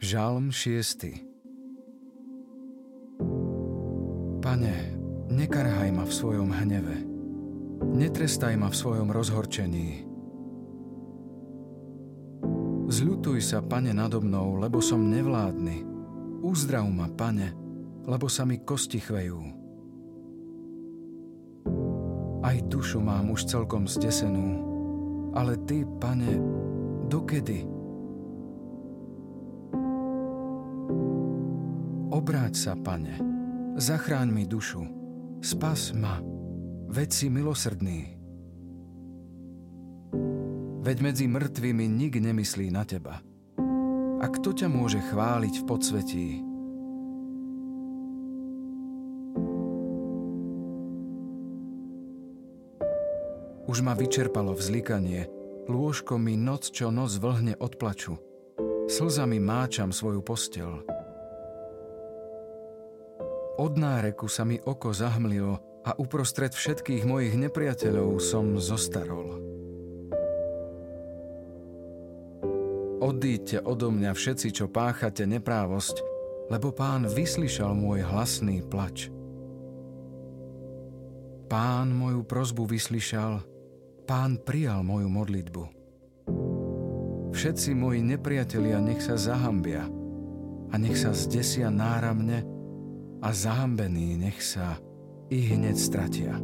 Žalm 6. Pane, nekarhaj ma v svojom hneve. Netrestaj ma v svojom rozhorčení. Zľutuj sa, Pane, nado mnou, lebo som nevládny. Uzdrav ma, Pane, lebo sa mi kosti chvejú. Aj dušu mám už celkom zdesenú, ale Ty, Pane, dokedy? Obráť sa, Pane, Zachráň mi dušu, spas ma, veď si milosrdný. Veď medzi mŕtvými nik nemyslí na teba. A kto ťa môže chváliť v podsvetí? Už ma vyčerpalo vzlikanie, lôžko mi noc čo noc vlhne od plaču. Slzami máčam svoju postel. Od náreku sa mi oko zahmlilo a uprostred všetkých mojich nepriateľov som zostarol. Odíďte odo mňa všetci, čo páchate neprávosť, lebo pán vyslyšal môj hlasný plač. Pán moju prozbu vyslyšal, pán prijal moju modlitbu. Všetci moji nepriatelia nech sa zahambia a nech sa zdesia náramne, a zahambení nech sa i hneď stratia.